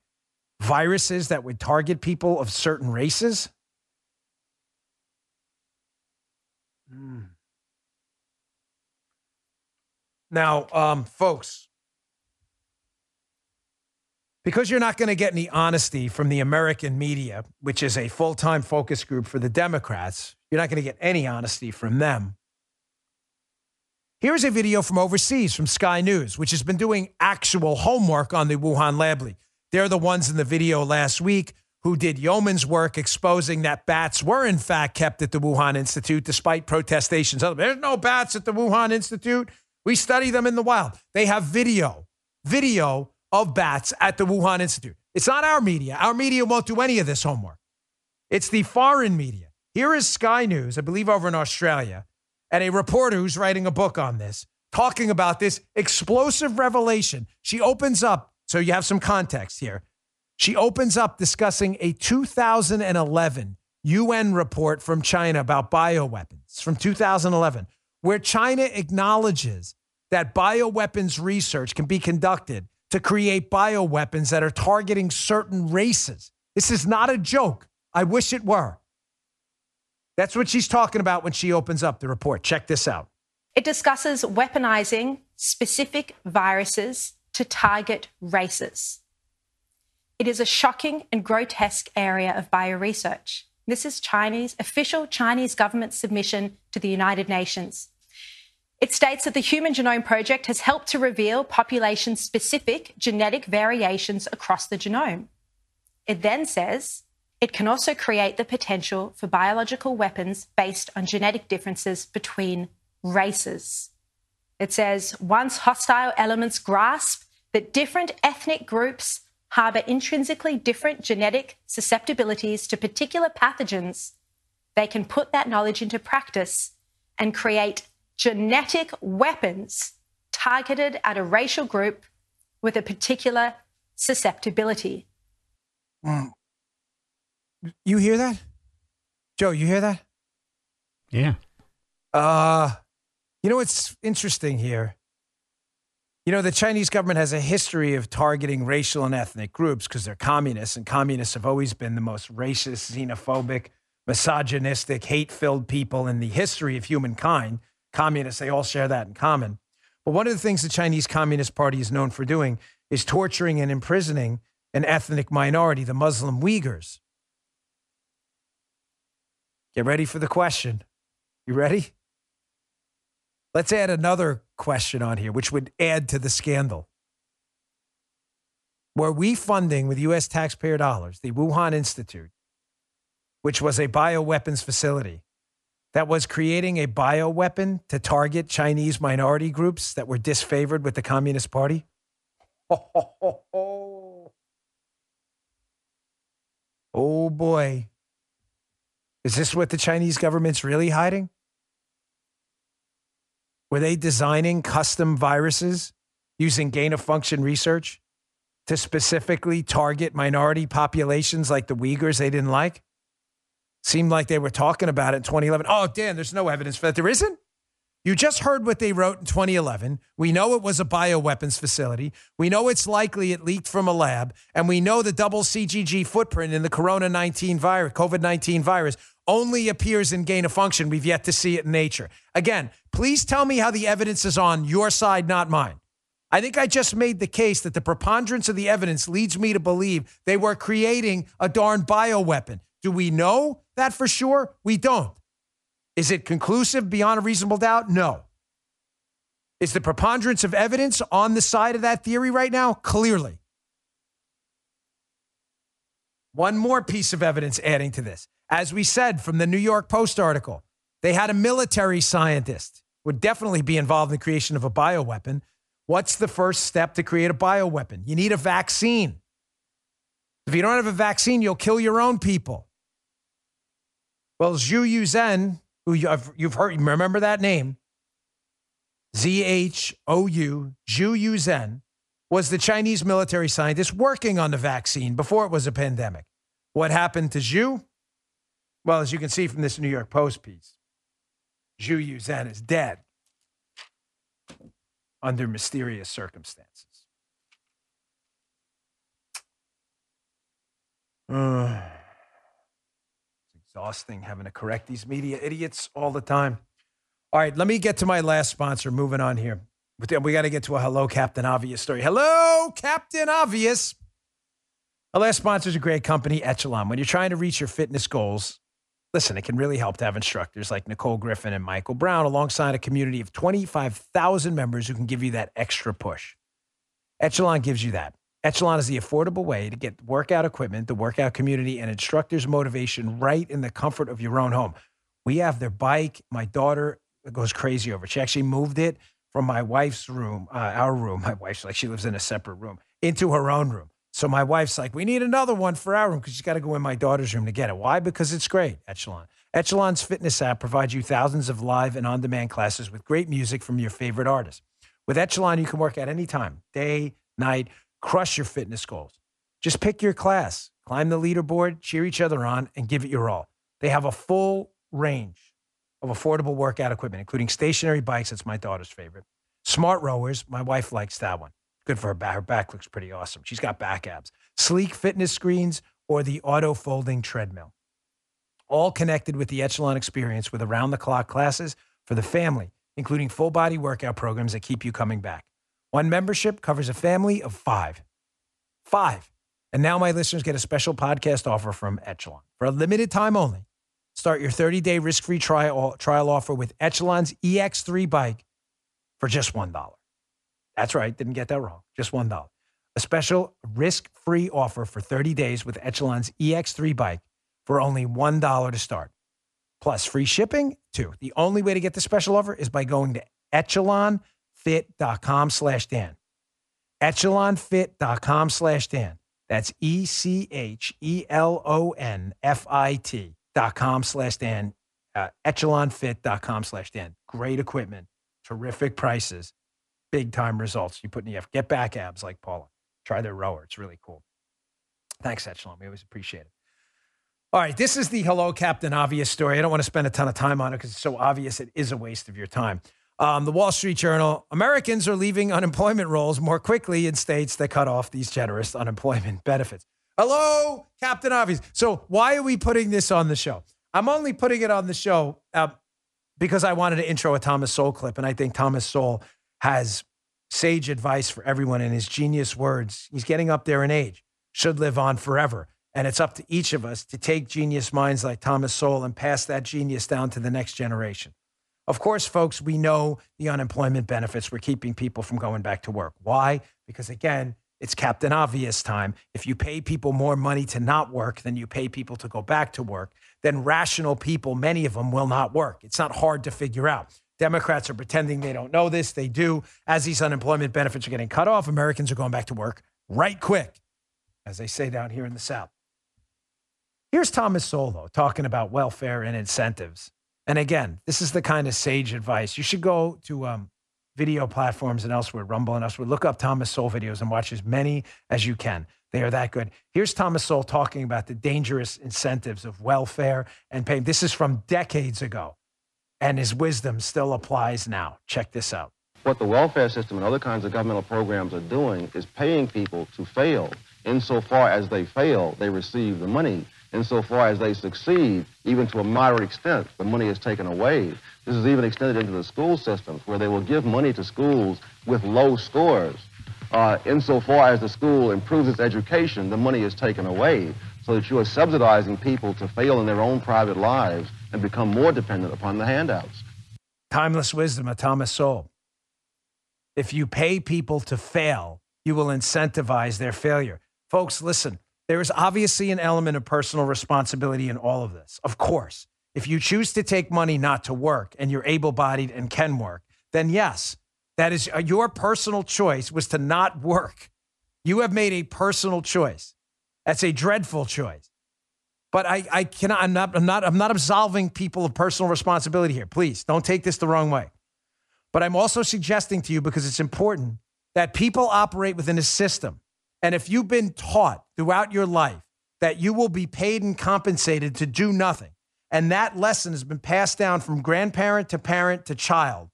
viruses that would target people of certain races? Mm. Now, um, folks, because you're not going to get any honesty from the American media, which is a full time focus group for the Democrats, you're not going to get any honesty from them. Here's a video from overseas from Sky News, which has been doing actual homework on the Wuhan lab leak. They're the ones in the video last week who did yeoman's work exposing that bats were in fact kept at the Wuhan Institute despite protestations. There's no bats at the Wuhan Institute. We study them in the wild. They have video, video of bats at the Wuhan Institute. It's not our media. Our media won't do any of this homework. It's the foreign media. Here is Sky News, I believe over in Australia, and a reporter who's writing a book on this, talking about this explosive revelation. She opens up, so you have some context here. She opens up discussing a 2011 UN report from China about bioweapons from 2011, where China acknowledges that bioweapons research can be conducted to create bioweapons that are targeting certain races. This is not a joke. I wish it were. That's what she's talking about when she opens up the report. Check this out. It discusses weaponizing specific viruses to target races. It is a shocking and grotesque area of bioresearch. This is Chinese official Chinese government submission to the United Nations. It states that the Human Genome Project has helped to reveal population specific genetic variations across the genome. It then says it can also create the potential for biological weapons based on genetic differences between races. It says once hostile elements grasp that different ethnic groups harbor intrinsically different genetic susceptibilities to particular pathogens, they can put that knowledge into practice and create genetic weapons targeted at a racial group with a particular susceptibility. Mm. You hear that? Joe, you hear that? Yeah. Uh, you know what's interesting here? You know, the Chinese government has a history of targeting racial and ethnic groups because they're communists, and communists have always been the most racist, xenophobic, misogynistic, hate filled people in the history of humankind. Communists, they all share that in common. But one of the things the Chinese Communist Party is known for doing is torturing and imprisoning an ethnic minority, the Muslim Uyghurs. Get ready for the question. You ready? Let's add another question on here, which would add to the scandal. Were we funding with U.S. taxpayer dollars the Wuhan Institute, which was a bioweapons facility that was creating a bioweapon to target Chinese minority groups that were disfavored with the Communist Party? Oh, boy. Is this what the Chinese government's really hiding? Were they designing custom viruses using gain of function research to specifically target minority populations like the Uyghurs they didn't like? Seemed like they were talking about it in 2011. Oh, Dan, there's no evidence for that. There isn't? You just heard what they wrote in 2011. We know it was a bioweapons facility. We know it's likely it leaked from a lab. And we know the double CGG footprint in the Corona 19 virus, COVID 19 virus, only appears in gain of function. We've yet to see it in nature. Again, please tell me how the evidence is on your side, not mine. I think I just made the case that the preponderance of the evidence leads me to believe they were creating a darn bioweapon. Do we know that for sure? We don't. Is it conclusive beyond a reasonable doubt? No. Is the preponderance of evidence on the side of that theory right now? Clearly. One more piece of evidence adding to this. As we said from the New York Post article, they had a military scientist would definitely be involved in the creation of a bioweapon. What's the first step to create a bioweapon? You need a vaccine. If you don't have a vaccine, you'll kill your own people. Well, Zhou Yusen, who you've heard, remember that name? Z H O U, Zhou Yusen, was the Chinese military scientist working on the vaccine before it was a pandemic. What happened to Zhou? Well, as you can see from this New York Post piece, Zhou Yusen is dead under mysterious circumstances. It's exhausting having to correct these media idiots all the time. All right, let me get to my last sponsor. Moving on here. We got to get to a hello, Captain Obvious story. Hello, Captain Obvious. Our last sponsor is a great company, Echelon. When you're trying to reach your fitness goals, listen, it can really help to have instructors like Nicole Griffin and Michael Brown alongside a community of 25,000 members who can give you that extra push. Echelon gives you that. Echelon is the affordable way to get workout equipment, the workout community, and instructors' motivation right in the comfort of your own home. We have their bike. My daughter goes crazy over it. She actually moved it from my wife's room, uh, our room. My wife's like, she lives in a separate room, into her own room. So my wife's like, we need another one for our room because she's got to go in my daughter's room to get it. Why? Because it's great, Echelon. Echelon's fitness app provides you thousands of live and on demand classes with great music from your favorite artists. With Echelon, you can work at any time, day, night, crush your fitness goals. Just pick your class, climb the leaderboard, cheer each other on, and give it your all. They have a full range of affordable workout equipment, including stationary bikes. That's my daughter's favorite. Smart rowers. My wife likes that one. Good for her back. Her back looks pretty awesome. She's got back abs. Sleek fitness screens or the auto folding treadmill. All connected with the Echelon experience with around the clock classes for the family, including full body workout programs that keep you coming back. One membership covers a family of five. Five. And now my listeners get a special podcast offer from Echelon. For a limited time only, start your 30 day risk free trial, trial offer with Echelon's EX3 bike for just $1. That's right. Didn't get that wrong. Just $1. A special risk free offer for 30 days with Echelon's EX3 bike for only $1 to start. Plus free shipping too. The only way to get the special offer is by going to echelonfit.com slash Dan. Echelonfit.com slash Dan. That's E C H E L O N F I T dot com slash Dan. Uh, echelonfit.com slash Dan. Great equipment, terrific prices big time results. You put in the effort. Get back abs like Paula. Try their rower. It's really cool. Thanks, Echelon. We always appreciate it. All right, this is the Hello Captain Obvious story. I don't want to spend a ton of time on it because it's so obvious it is a waste of your time. Um, the Wall Street Journal Americans are leaving unemployment rolls more quickly in states that cut off these generous unemployment benefits. Hello, Captain Obvious. So, why are we putting this on the show? I'm only putting it on the show uh, because I wanted to intro a Thomas Sowell clip, and I think Thomas Sowell has sage advice for everyone in his genius words. He's getting up there in age, should live on forever. And it's up to each of us to take genius minds like Thomas Sowell and pass that genius down to the next generation. Of course, folks, we know the unemployment benefits were keeping people from going back to work. Why? Because again, it's Captain Obvious time. If you pay people more money to not work than you pay people to go back to work, then rational people, many of them, will not work. It's not hard to figure out. Democrats are pretending they don't know this. They do. As these unemployment benefits are getting cut off, Americans are going back to work right quick, as they say down here in the South. Here's Thomas Sowell talking about welfare and incentives. And again, this is the kind of sage advice. You should go to um, video platforms and elsewhere, Rumble and elsewhere. Look up Thomas Sowell videos and watch as many as you can. They are that good. Here's Thomas Sowell talking about the dangerous incentives of welfare and paying. This is from decades ago, and his wisdom still applies now. Check this out. What the welfare system and other kinds of governmental programs are doing is paying people to fail. Insofar as they fail, they receive the money. Insofar as they succeed, even to a moderate extent, the money is taken away. This is even extended into the school systems, where they will give money to schools with low scores. Uh, insofar as the school improves its education, the money is taken away, so that you are subsidizing people to fail in their own private lives and become more dependent upon the handouts. Timeless wisdom of Thomas Sowell. If you pay people to fail, you will incentivize their failure. Folks, listen, there is obviously an element of personal responsibility in all of this. Of course, if you choose to take money not to work and you're able bodied and can work, then yes, that is uh, your personal choice was to not work. You have made a personal choice. That's a dreadful choice. But I, I cannot, I'm not, I'm not, I'm not absolving people of personal responsibility here. Please don't take this the wrong way. But I'm also suggesting to you, because it's important, that people operate within a system. And if you've been taught throughout your life that you will be paid and compensated to do nothing, and that lesson has been passed down from grandparent to parent to child,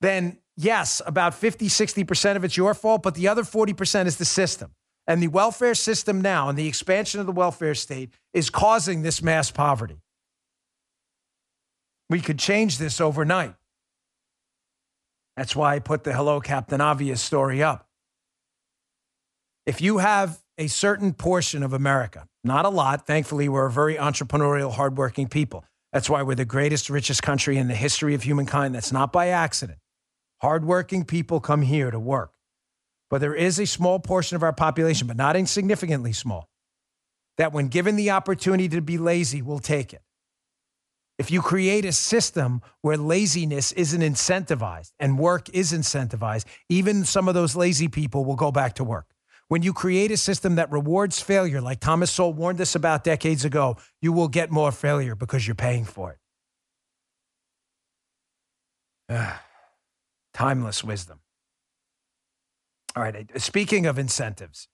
then yes, about 50, 60% of it's your fault, but the other 40% is the system. And the welfare system now and the expansion of the welfare state is causing this mass poverty. We could change this overnight. That's why I put the Hello Captain Obvious story up. If you have a certain portion of America, not a lot, thankfully, we're a very entrepreneurial, hardworking people. That's why we're the greatest, richest country in the history of humankind. That's not by accident. Hardworking people come here to work. But there is a small portion of our population, but not insignificantly small, that when given the opportunity to be lazy, will take it. If you create a system where laziness isn't incentivized and work is incentivized, even some of those lazy people will go back to work. When you create a system that rewards failure, like Thomas Sowell warned us about decades ago, you will get more failure because you're paying for it. Timeless wisdom. All right. Speaking of incentives,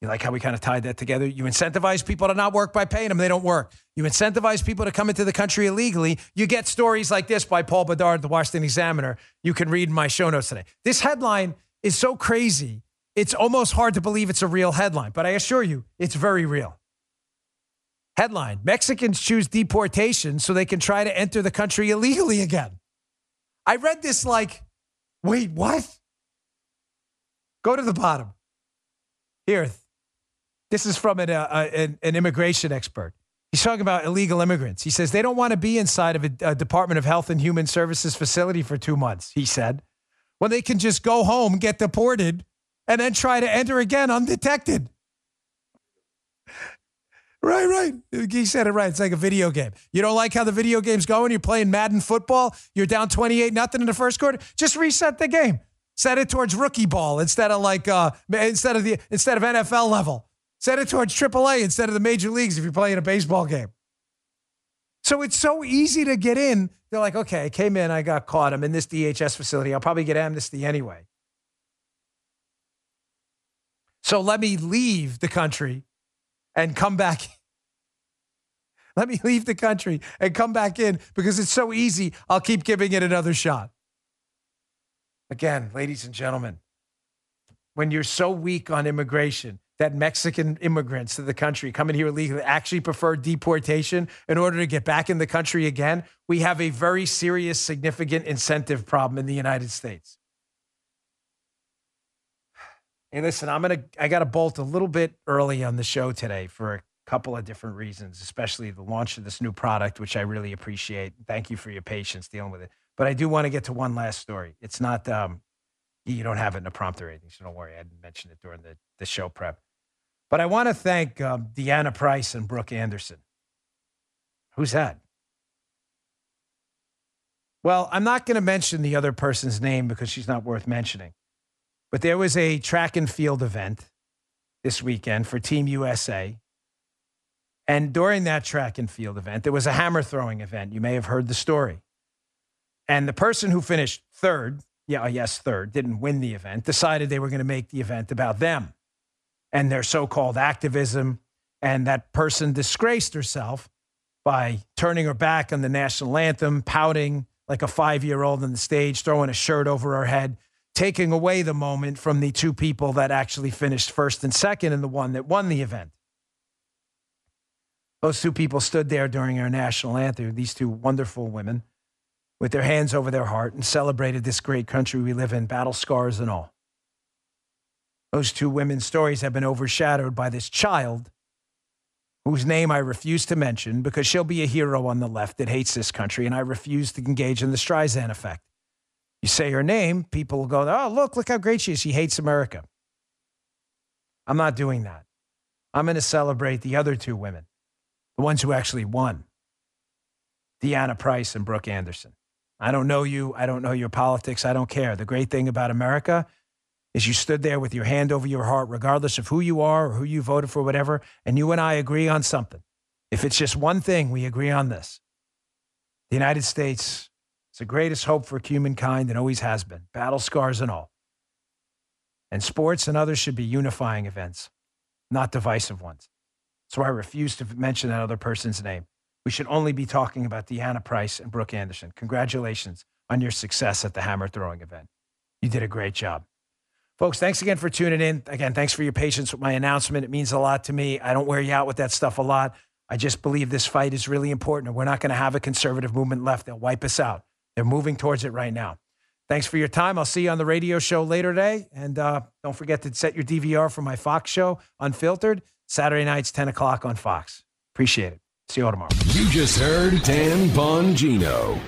you like how we kind of tied that together? You incentivize people to not work by paying them, they don't work. You incentivize people to come into the country illegally. You get stories like this by Paul Bedard, the Washington Examiner. You can read in my show notes today. This headline is so crazy, it's almost hard to believe it's a real headline, but I assure you, it's very real. Headline Mexicans choose deportation so they can try to enter the country illegally again. I read this like, wait, what? Go to the bottom. Here, this is from an, uh, an, an, immigration expert. He's talking about illegal immigrants. He says they don't want to be inside of a, a Department of Health and Human Services facility for two months, he said, when they can just go home, get deported, and then try to enter again undetected. Right, right. He said it right. It's like a video game. You don't like how the video game's going? You're playing Madden football. You're down 28 nothing in the first quarter. Just reset the game. Set it towards rookie ball instead of like uh instead of the instead of NFL level. Set it towards AAA instead of the major leagues if you're playing a baseball game. So it's so easy to get in. They're like, okay, I came in, I got caught. I'm in this DHS facility. I'll probably get amnesty anyway. So let me leave the country and come back. let me leave the country and come back in because it's so easy. I'll keep giving it another shot. Again, ladies and gentlemen, when you're so weak on immigration that Mexican immigrants to the country coming here illegally actually prefer deportation in order to get back in the country again, we have a very serious, significant incentive problem in the United States. Hey, listen, I'm gonna I got to bolt a little bit early on the show today for a couple of different reasons, especially the launch of this new product, which I really appreciate. Thank you for your patience dealing with it. But I do want to get to one last story. It's not um, you don't have it in a prompt or anything, so don't worry. I didn't mention it during the, the show prep. But I want to thank um, Deanna Price and Brooke Anderson. Who's that? Well, I'm not going to mention the other person's name because she's not worth mentioning. But there was a track and field event this weekend for Team USA. And during that track and field event, there was a hammer throwing event. You may have heard the story. And the person who finished third, yeah, uh, yes, third, didn't win the event, decided they were going to make the event about them and their so called activism. And that person disgraced herself by turning her back on the national anthem, pouting like a five year old on the stage, throwing a shirt over her head, taking away the moment from the two people that actually finished first and second and the one that won the event. Those two people stood there during our national anthem, these two wonderful women, with their hands over their heart and celebrated this great country we live in, battle scars and all. Those two women's stories have been overshadowed by this child whose name I refuse to mention because she'll be a hero on the left that hates this country, and I refuse to engage in the Streisand effect. You say her name, people will go, oh, look, look how great she is. She hates America. I'm not doing that. I'm going to celebrate the other two women, the ones who actually won Deanna Price and Brooke Anderson. I don't know you. I don't know your politics. I don't care. The great thing about America is you stood there with your hand over your heart, regardless of who you are or who you voted for, whatever, and you and I agree on something. If it's just one thing, we agree on this. The United States is the greatest hope for humankind and always has been, battle scars and all. And sports and others should be unifying events, not divisive ones. So I refuse to mention that other person's name. We should only be talking about Deanna Price and Brooke Anderson. Congratulations on your success at the hammer throwing event. You did a great job. Folks, thanks again for tuning in. Again, thanks for your patience with my announcement. It means a lot to me. I don't wear you out with that stuff a lot. I just believe this fight is really important, and we're not going to have a conservative movement left. They'll wipe us out. They're moving towards it right now. Thanks for your time. I'll see you on the radio show later today. And uh, don't forget to set your DVR for my Fox show, Unfiltered, Saturday nights, 10 o'clock on Fox. Appreciate it. See you tomorrow. You just heard Dan Bongino.